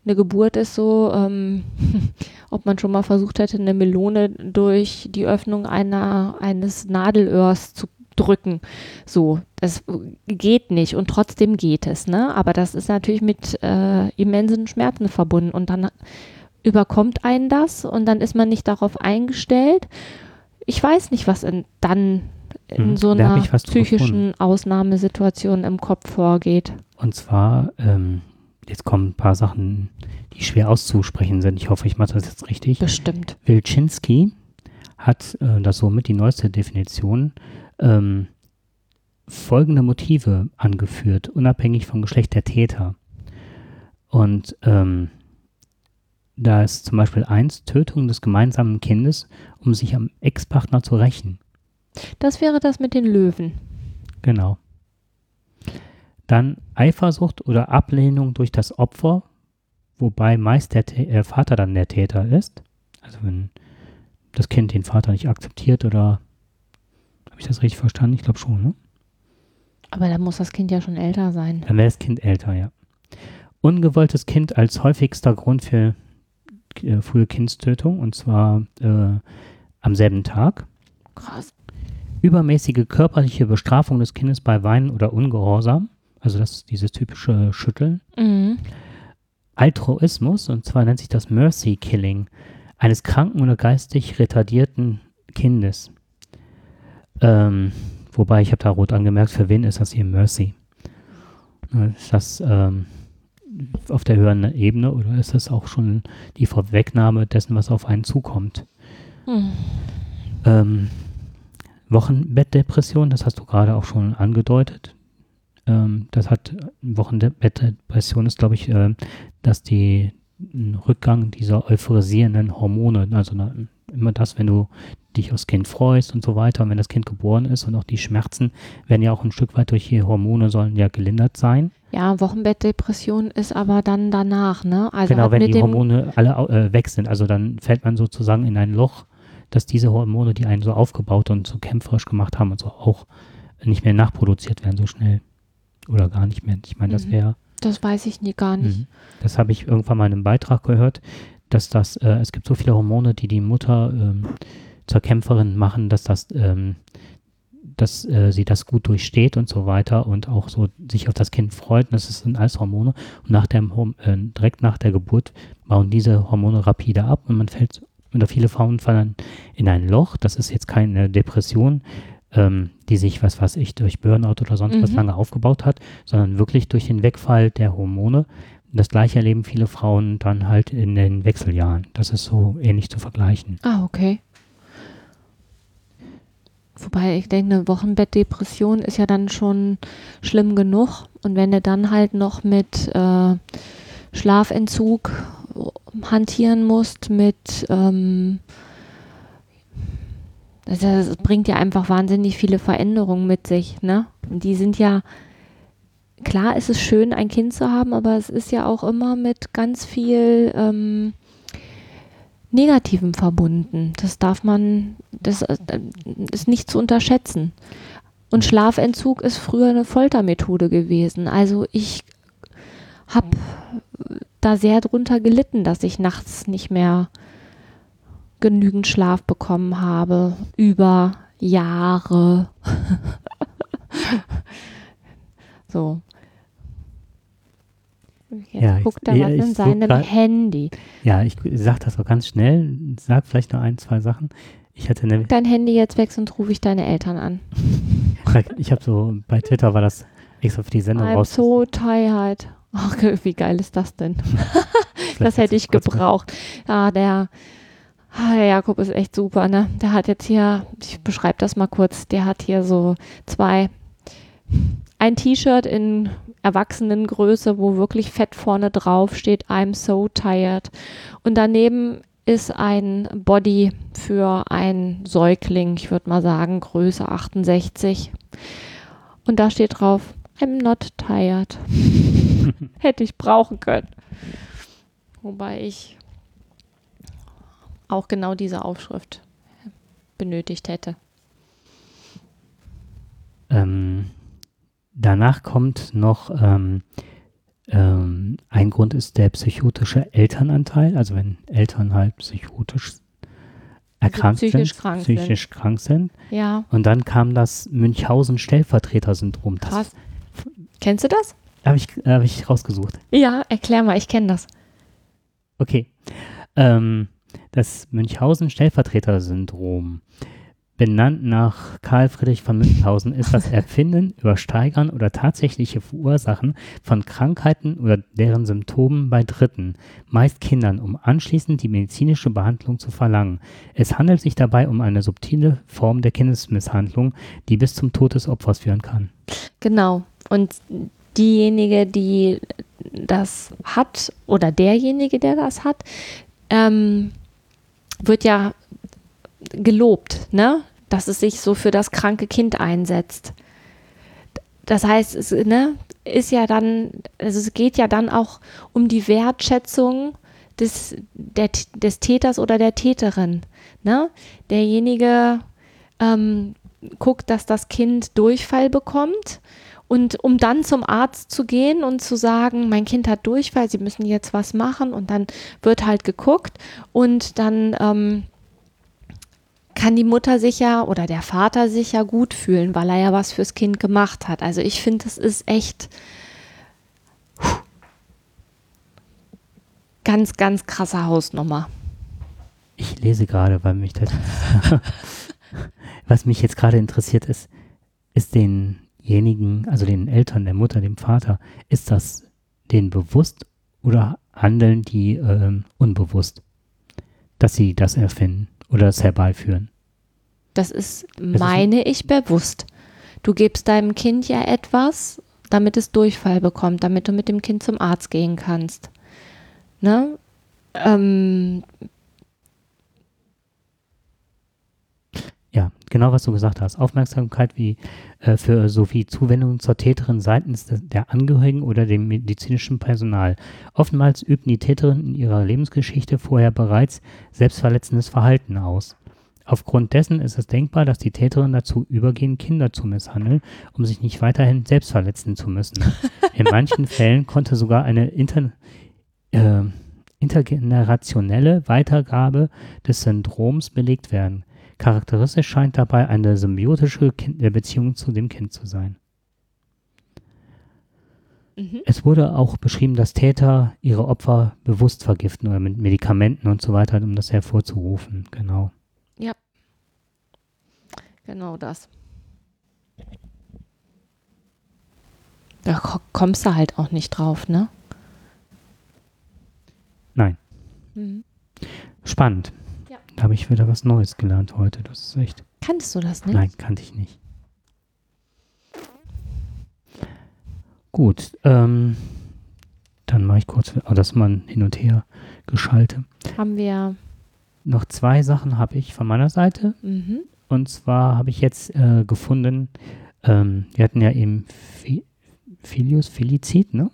Speaker 1: Eine Geburt ist so, ähm, ob man schon mal versucht hätte, eine Melone durch die Öffnung einer, eines Nadelöhrs zu drücken. So, das geht nicht und trotzdem geht es, ne? Aber das ist natürlich mit äh, immensen Schmerzen verbunden und dann überkommt einen das und dann ist man nicht darauf eingestellt. Ich weiß nicht, was in, dann in
Speaker 2: Hm,
Speaker 1: so einer psychischen Ausnahmesituation im Kopf vorgeht.
Speaker 2: Und zwar, ähm, jetzt kommen ein paar Sachen, die schwer auszusprechen sind. Ich hoffe, ich mache das jetzt richtig.
Speaker 1: Bestimmt.
Speaker 2: Wilczynski hat äh, das somit die neueste Definition ähm, folgende Motive angeführt, unabhängig vom Geschlecht der Täter. Und ähm, da ist zum Beispiel eins, Tötung des gemeinsamen Kindes, um sich am Ex-Partner zu rächen.
Speaker 1: Das wäre das mit den Löwen.
Speaker 2: Genau. Dann Eifersucht oder Ablehnung durch das Opfer, wobei meist der Tä- äh, Vater dann der Täter ist. Also wenn das Kind den Vater nicht akzeptiert oder habe ich das richtig verstanden? Ich glaube schon, ne?
Speaker 1: Aber da muss das Kind ja schon älter sein.
Speaker 2: Dann wäre das Kind älter, ja. Ungewolltes Kind als häufigster Grund für äh, frühe Kindstötung und zwar äh, am selben Tag.
Speaker 1: Krass.
Speaker 2: Übermäßige körperliche Bestrafung des Kindes bei Weinen oder Ungehorsam, also das ist dieses typische Schütteln.
Speaker 1: Mhm.
Speaker 2: Altruismus, und zwar nennt sich das Mercy Killing, eines kranken oder geistig retardierten Kindes. Ähm, wobei, ich habe da rot angemerkt, für wen ist das hier Mercy? Ist das ähm, auf der höheren Ebene oder ist das auch schon die Vorwegnahme dessen, was auf einen zukommt?
Speaker 1: Hm.
Speaker 2: Ähm, Wochenbettdepression, das hast du gerade auch schon angedeutet. Ähm, das hat Wochenbettdepression ist, glaube ich, äh, dass die ein Rückgang dieser euphorisierenden Hormone, also na, immer das, wenn du dich aufs Kind freust und so weiter, und wenn das Kind geboren ist und auch die Schmerzen werden ja auch ein Stück weit durch die Hormone sollen ja gelindert sein.
Speaker 1: Ja, Wochenbettdepression ist aber dann danach, ne? Also
Speaker 2: genau, wenn die Hormone alle äh, weg sind, also dann fällt man sozusagen in ein Loch, dass diese Hormone, die einen so aufgebaut und so kämpferisch gemacht haben und so auch nicht mehr nachproduziert werden so schnell. Oder gar nicht mehr. Ich meine, das
Speaker 1: Mhm.
Speaker 2: wäre
Speaker 1: das weiß ich nie gar nicht.
Speaker 2: Mhm. Das habe ich irgendwann mal in einem Beitrag gehört, dass das, äh, es gibt so viele Hormone, die die Mutter ähm, zur Kämpferin machen, dass das, ähm, dass äh, sie das gut durchsteht und so weiter und auch so sich auf das Kind freut. Und das sind alles Hormone. Und nach Hom- äh, direkt nach der Geburt bauen diese Hormone rapide ab und man fällt, oder viele Frauen fallen in ein Loch. Das ist jetzt keine Depression, ähm, die sich, was weiß ich, durch Burnout oder sonst was
Speaker 1: Mhm.
Speaker 2: lange aufgebaut hat, sondern wirklich durch den Wegfall der Hormone. Das gleiche erleben viele Frauen dann halt in den Wechseljahren. Das ist so ähnlich zu vergleichen.
Speaker 1: Ah, okay. Wobei ich denke, eine Wochenbettdepression ist ja dann schon schlimm genug. Und wenn du dann halt noch mit äh, Schlafentzug hantieren musst, mit ähm, das, das bringt ja einfach wahnsinnig viele Veränderungen mit sich, ne? Und die sind ja, klar ist es schön, ein Kind zu haben, aber es ist ja auch immer mit ganz viel ähm, Negativem verbunden. Das darf man, das äh, ist nicht zu unterschätzen. Und Schlafentzug ist früher eine Foltermethode gewesen. Also ich habe da sehr drunter gelitten, dass ich nachts nicht mehr genügend Schlaf bekommen habe. Über Jahre. so. Jetzt
Speaker 2: Ja,
Speaker 1: guckt er was
Speaker 2: ich
Speaker 1: in seinem
Speaker 2: grad-
Speaker 1: Handy.
Speaker 2: Ja, ich sag das auch ganz schnell. Sag vielleicht nur ein, zwei Sachen. Ich hatte eine,
Speaker 1: Dein Handy jetzt weg, sonst rufe ich deine Eltern an.
Speaker 2: ich habe so, bei Twitter war das extra für die Sendung
Speaker 1: I'm
Speaker 2: raus.
Speaker 1: so tired. Ach, wie geil ist das denn? Das hätte ich gebraucht. Ja, der, ah, der Jakob ist echt super, ne? Der hat jetzt hier, ich beschreibe das mal kurz, der hat hier so zwei, ein T-Shirt in Erwachsenengröße, wo wirklich fett vorne drauf steht, I'm so tired. Und daneben ist ein Body für ein Säugling, ich würde mal sagen, Größe 68. Und da steht drauf, I'm not tired. Hätte ich brauchen können. Wobei ich auch genau diese Aufschrift benötigt hätte.
Speaker 2: Ähm, danach kommt noch ähm, ähm, ein Grund ist der psychotische Elternanteil, also wenn Eltern halt psychotisch erkrankt
Speaker 1: psychisch
Speaker 2: sind,
Speaker 1: krank sind.
Speaker 2: psychisch krank sind.
Speaker 1: Ja,
Speaker 2: Und dann kam das Münchhausen-Stellvertreter-Syndrom.
Speaker 1: Krass. Kennst du das?
Speaker 2: habe ich, hab ich rausgesucht.
Speaker 1: Ja, erklär mal, ich kenne das.
Speaker 2: Okay. Ähm, das Münchhausen-Stellvertreter-Syndrom, benannt nach Karl Friedrich von Münchhausen, ist das Erfinden, Übersteigern oder tatsächliche Verursachen von Krankheiten oder deren Symptomen bei Dritten, meist Kindern, um anschließend die medizinische Behandlung zu verlangen. Es handelt sich dabei um eine subtile Form der Kindesmisshandlung, die bis zum Tod des Opfers führen kann.
Speaker 1: Genau. Und diejenige, die das hat, oder derjenige, der das hat, ähm, wird ja gelobt, ne? Dass es sich so für das kranke Kind einsetzt. Das heißt, es ne, ist ja dann, also es geht ja dann auch um die Wertschätzung des, der, des Täters oder der Täterin. Ne? Derjenige ähm, guckt, dass das Kind Durchfall bekommt. Und um dann zum Arzt zu gehen und zu sagen, mein Kind hat Durchfall, Sie müssen jetzt was machen. Und dann wird halt geguckt und dann ähm, kann die Mutter sich ja oder der Vater sich ja gut fühlen, weil er ja was fürs Kind gemacht hat. Also ich finde, das ist echt ganz, ganz krasse Hausnummer.
Speaker 2: Ich lese gerade, weil mich das, was mich jetzt gerade interessiert ist, ist denjenigen, also den Eltern, der Mutter, dem Vater, ist das denen bewusst oder handeln die ähm, unbewusst, dass sie das erfinden oder das herbeiführen?
Speaker 1: Das ist, meine ich, bewusst. Du gibst deinem Kind ja etwas, damit es Durchfall bekommt, damit du mit dem Kind zum Arzt gehen kannst. Ne? Ähm,
Speaker 2: Ja, genau was du gesagt hast. Aufmerksamkeit wie äh, für sowie Zuwendung zur Täterin seitens des, der Angehörigen oder dem medizinischen Personal. Oftmals übten die Täterinnen in ihrer Lebensgeschichte vorher bereits selbstverletzendes Verhalten aus. Aufgrund dessen ist es denkbar, dass die Täterinnen dazu übergehen, Kinder zu misshandeln, um sich nicht weiterhin selbst verletzen zu müssen. In manchen Fällen konnte sogar eine inter, äh, intergenerationelle Weitergabe des Syndroms belegt werden. Charakteristisch scheint dabei eine symbiotische äh, Beziehung zu dem Kind zu sein.
Speaker 1: mhm.
Speaker 2: Es wurde auch beschrieben, dass Täter ihre Opfer bewusst vergiften oder mit Medikamenten und so weiter, um das hervorzurufen. Genau.
Speaker 1: Genau das. Da ko- kommst du halt auch nicht drauf, ne?
Speaker 2: Nein.
Speaker 1: Mhm.
Speaker 2: Spannend. Da habe ich wieder was Neues gelernt heute. Das ist echt.
Speaker 1: Kanntest du das nicht?
Speaker 2: Nein, kannte ich nicht. Gut. Ähm, dann mache ich kurz oh, das mal hin und her geschalte.
Speaker 1: Haben wir.
Speaker 2: Noch zwei Sachen habe ich von meiner Seite.
Speaker 1: Mhm.
Speaker 2: Und zwar habe ich jetzt äh, gefunden, ähm, wir hatten ja eben Fi Filius, Felizid, ne?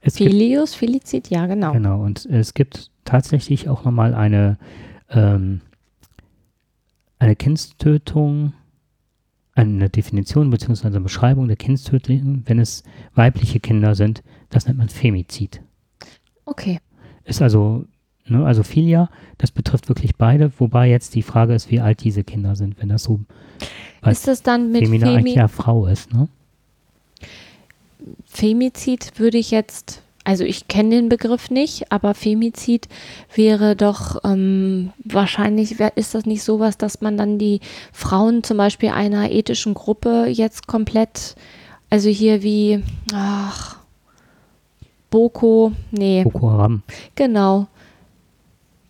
Speaker 2: Es
Speaker 1: Filius, Felizid, ja, genau.
Speaker 2: genau, und es gibt tatsächlich auch nochmal eine, ähm, eine Kindstötung, eine Definition bzw. eine Beschreibung der Kindstötung, wenn es weibliche Kinder sind, das nennt man Femizid.
Speaker 1: Okay.
Speaker 2: Ist also, ne, also Filia, das betrifft wirklich beide, wobei jetzt die Frage ist, wie alt diese Kinder sind, wenn das so
Speaker 1: Ist das dann mit
Speaker 2: Femina
Speaker 1: Femi
Speaker 2: eigentlich ja Frau ist, ne?
Speaker 1: Femizid würde ich jetzt, also ich kenne den Begriff nicht, aber Femizid wäre doch ähm, wahrscheinlich, ist das nicht sowas, dass man dann die Frauen zum Beispiel einer ethischen Gruppe jetzt komplett, also hier wie, ach, Boko, nee,
Speaker 2: Boko Haram.
Speaker 1: genau.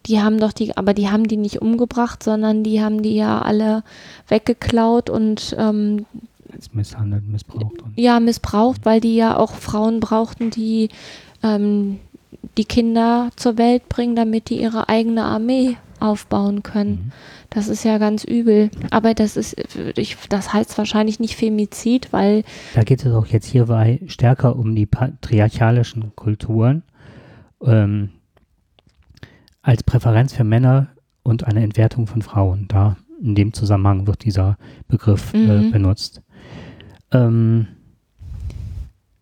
Speaker 1: Die haben doch die, aber die haben die nicht umgebracht, sondern die haben die ja alle weggeklaut und ähm,
Speaker 2: Ist misshandelt, missbraucht. Und
Speaker 1: ja, missbraucht, weil die ja auch Frauen brauchten, die ähm, die Kinder zur Welt bringen, damit die ihre eigene Armee aufbauen können.
Speaker 2: Mhm.
Speaker 1: Das ist ja ganz übel. Aber das ist, ich, das heißt wahrscheinlich nicht Femizid, weil
Speaker 2: Da geht es auch jetzt hierbei stärker um die patriarchalischen Kulturen ähm, als Präferenz für Männer und eine Entwertung von Frauen. Da in dem Zusammenhang wird dieser Begriff äh,
Speaker 1: Mhm.
Speaker 2: benutzt. Ähm,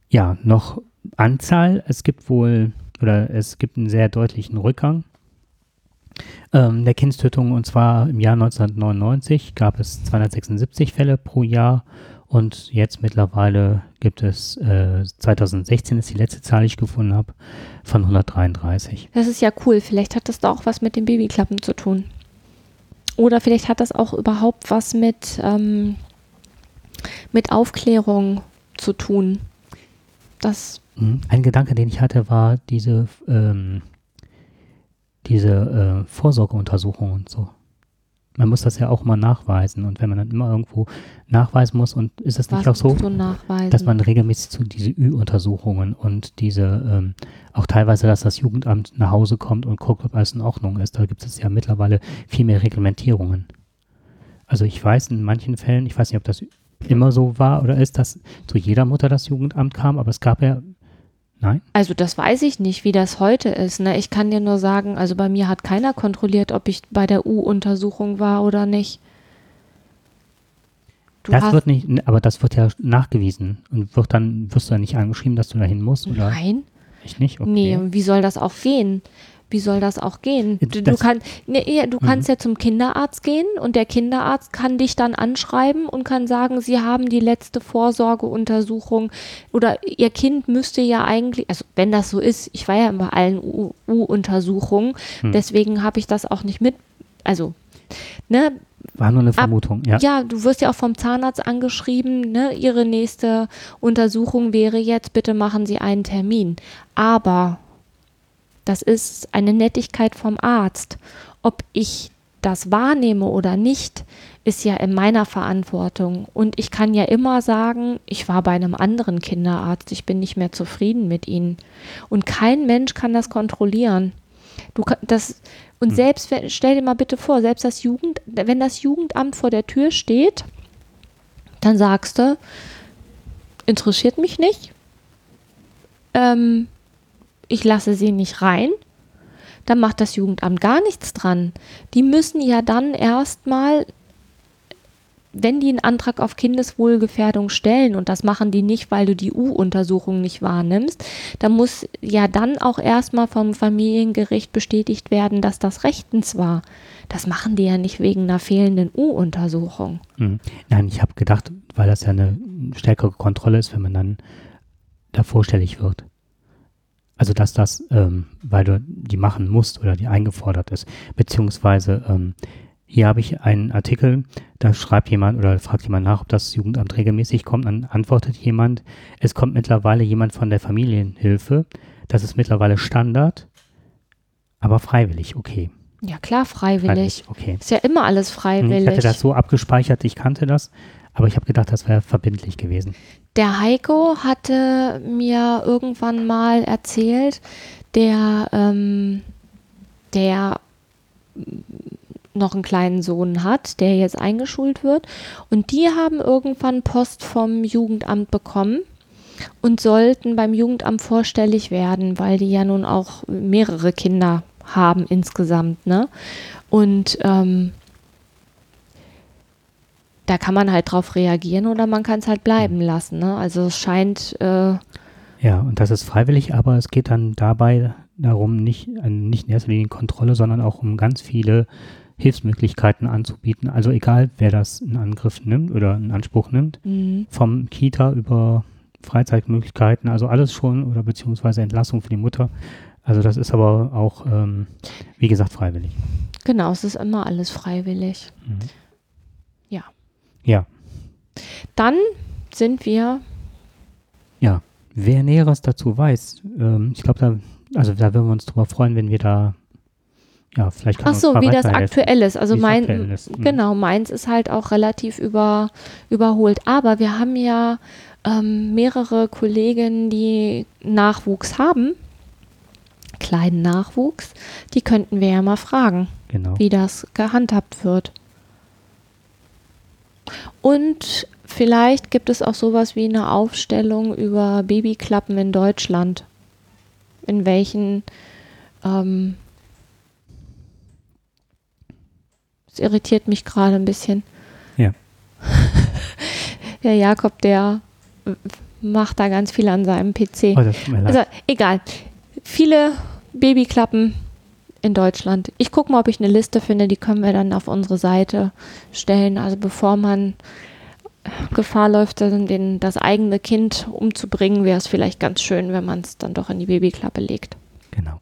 Speaker 2: ja, noch Anzahl. Es gibt wohl, oder es gibt einen sehr deutlichen Rückgang. ähm, der Kindstötung und zwar im Jahr 1999 gab es 276 Fälle pro Jahr und jetzt mittlerweile gibt es, äh, 2016 ist die letzte Zahl, die ich gefunden habe, von 133.
Speaker 1: Das ist ja cool. Vielleicht hat das da auch was mit den Babyklappen zu tun. Oder vielleicht hat das auch überhaupt was mit, ähm, mit Aufklärung zu tun. Das,
Speaker 2: Mhm. Ein Gedanke, den ich hatte, war diese, ähm, diese äh, Vorsorgeuntersuchung und so. Man muss das ja auch mal nachweisen und wenn man dann immer irgendwo nachweisen muss und ist es nicht auch so, dass man regelmäßig zu diese Ü-Untersuchungen und diese ähm, auch teilweise, dass das Jugendamt nach Hause kommt und guckt, ob alles in Ordnung ist. Da gibt es ja mittlerweile viel mehr Reglementierungen. Also ich weiß in manchen Fällen, ich weiß nicht, ob das immer so war oder ist, dass zu jeder Mutter das Jugendamt kam, aber es gab ja, nein,
Speaker 1: Also das weiß ich nicht, wie das heute ist. Ne? Ich kann dir nur sagen, also bei mir hat keiner kontrolliert, ob ich bei der U-Untersuchung war oder nicht. Du
Speaker 2: das wird nicht, aber das wird ja nachgewiesen und wird dann, wirst du dann nicht angeschrieben, dass du dahin musst oder
Speaker 1: Nein,
Speaker 2: ich nicht? Okay.
Speaker 1: nee, und wie soll das auch gehen? Wie soll das auch gehen? Du, du, kann, nee, du
Speaker 2: Mhm.
Speaker 1: kannst ja zum Kinderarzt gehen und der Kinderarzt kann dich dann anschreiben und kann sagen, sie haben die letzte Vorsorgeuntersuchung oder ihr Kind müsste ja eigentlich, also wenn das so ist, ich war ja bei allen U-Untersuchungen,
Speaker 2: Hm.
Speaker 1: deswegen habe ich das auch nicht mit, also, ne,
Speaker 2: War nur eine Vermutung, ja.
Speaker 1: ja, du wirst ja auch vom Zahnarzt angeschrieben, ne? Ihre nächste Untersuchung wäre jetzt, bitte machen Sie einen Termin. Aber das ist eine Nettigkeit vom Arzt. Ob ich das wahrnehme oder nicht, ist ja in meiner Verantwortung. Und ich kann ja immer sagen, ich war bei einem anderen Kinderarzt, ich bin nicht mehr zufrieden mit Ihnen. Und kein Mensch kann das kontrollieren. Du das und selbst wenn- stell dir mal bitte vor, selbst das Jugend, wenn das Jugendamt vor der Tür steht, dann sagst du, interessiert mich nicht. Ähm, ich lasse sie nicht rein. Dann macht das Jugendamt gar nichts dran. Die müssen ja dann erstmal, wenn die einen Antrag auf Kindeswohlgefährdung stellen, und das machen die nicht, weil du die U-Untersuchung nicht wahrnimmst, dann muss ja dann auch erstmal vom Familiengericht bestätigt werden, dass das rechtens war. Das machen die ja nicht wegen einer fehlenden U-Untersuchung.
Speaker 2: Mhm. Nein, ich habe gedacht, weil das ja eine stärkere Kontrolle ist, wenn man dann da vorstellig wird. Also dass das, ähm, weil du die machen musst oder die eingefordert ist. Beziehungsweise ähm, hier habe ich einen Artikel, da schreibt jemand oder fragt jemand nach, ob das Jugendamt regelmäßig kommt. Dann antwortet jemand, es kommt mittlerweile jemand von der Familienhilfe. Das ist mittlerweile Standard, aber freiwillig, okay.
Speaker 1: Ja klar, freiwillig.
Speaker 2: okay.
Speaker 1: Ist ja immer alles
Speaker 2: Hm,
Speaker 1: freiwillig.
Speaker 2: Ich hatte das so abgespeichert, ich kannte das, aber ich habe gedacht, das wäre verbindlich gewesen.
Speaker 1: Der Heiko hatte mir irgendwann mal erzählt, der, ähm, der noch einen kleinen Sohn hat, der jetzt eingeschult wird. Und die haben irgendwann Post vom Jugendamt bekommen und sollten beim Jugendamt vorstellig werden, weil die ja nun auch mehrere Kinder haben insgesamt. Ne? Und ähm, da kann man halt drauf reagieren oder man kann es halt bleiben lassen. Ne? Also es scheint, äh,
Speaker 2: Ja, und das ist freiwillig, aber es geht dann dabei darum, nicht, äh, nicht in erster Linie Kontrolle, sondern auch um ganz viele Hilfsmöglichkeiten anzubieten. Also egal, wer das in Angriff nimmt oder in Anspruch nimmt,
Speaker 1: mh,
Speaker 2: vom Kita über Freizeitmöglichkeiten, also alles schon oder beziehungsweise Entlassung für die Mutter. Also das ist aber auch, ähm, wie gesagt, freiwillig.
Speaker 1: genau, es ist immer alles freiwillig.
Speaker 2: Mhm.
Speaker 1: Ja. Dann sind wir,
Speaker 2: ja. Wer Näheres dazu weiß, ähm, ich glaube, da, also da würden wir uns drüber freuen, wenn wir da, ja, vielleicht kann
Speaker 1: ach so, wie das aktuell ist. Also
Speaker 2: Wie es
Speaker 1: mein,
Speaker 2: aktuell ist. Mhm.
Speaker 1: genau, meins ist halt auch relativ über, überholt. Aber wir haben ja ähm, mehrere Kolleginnen, die Nachwuchs haben, kleinen Nachwuchs. Die könnten wir ja mal fragen.
Speaker 2: Genau.
Speaker 1: wie das gehandhabt wird. Und vielleicht gibt es auch sowas wie eine Aufstellung über Babyklappen in Deutschland. In welchen ähm, es irritiert mich gerade ein bisschen.
Speaker 2: Ja.
Speaker 1: Der Jakob, der macht da ganz viel an seinem PC.
Speaker 2: Oh.
Speaker 1: Also egal. Viele Babyklappen in Deutschland. Ich gucke mal, ob ich eine Liste finde, die können wir dann auf unsere Seite stellen. Also bevor man Gefahr läuft, dann den, das eigene Kind umzubringen, wäre es vielleicht ganz schön, wenn man es dann doch in die Babyklappe legt.
Speaker 2: Genau.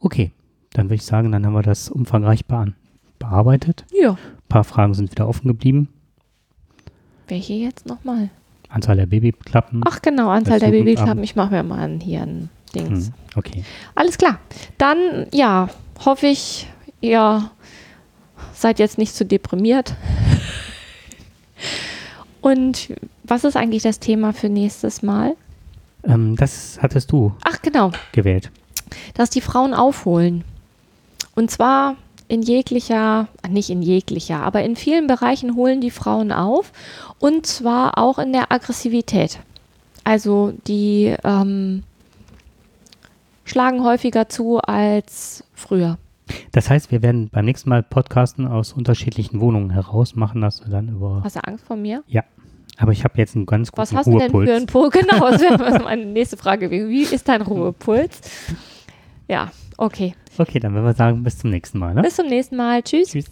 Speaker 2: Okay, dann würde ich sagen, dann haben wir das umfangreich bearbeitet.
Speaker 1: Ja.
Speaker 2: Ein paar Fragen sind wieder offen geblieben.
Speaker 1: Welche jetzt nochmal?
Speaker 2: Anzahl der Babyklappen.
Speaker 1: Ach genau, Anzahl der
Speaker 2: Jugendamt.
Speaker 1: Babyklappen. Ich mache mir mal ein, hier ein Dings.
Speaker 2: Hm, okay.
Speaker 1: Alles klar. Dann, ja, hoffe ich, ihr seid jetzt nicht zu deprimiert. Und was ist eigentlich das Thema für nächstes Mal?
Speaker 2: Ähm, das hattest du
Speaker 1: Ach genau,
Speaker 2: gewählt.
Speaker 1: dass die Frauen aufholen. Und zwar in jeglicher, nicht in jeglicher, aber in vielen Bereichen holen die Frauen auf. Und zwar auch in der Aggressivität. Also die ähm, schlagen häufiger zu als früher.
Speaker 2: Das heißt, wir werden beim nächsten Mal podcasten aus unterschiedlichen Wohnungen heraus, machen das dann über.
Speaker 1: Hast du Angst vor mir?
Speaker 2: Aber ich habe jetzt einen ganz guten
Speaker 1: Was hast du denn
Speaker 2: Ruhepuls.
Speaker 1: für einen Puls? Genau, das wäre meine nächste Frage. Wie ist dein Ruhepuls? Ja, okay.
Speaker 2: Okay, dann werden wir sagen, bis zum nächsten Mal. Ne?
Speaker 1: Bis zum nächsten Mal. Tschüss.
Speaker 2: Tschüss.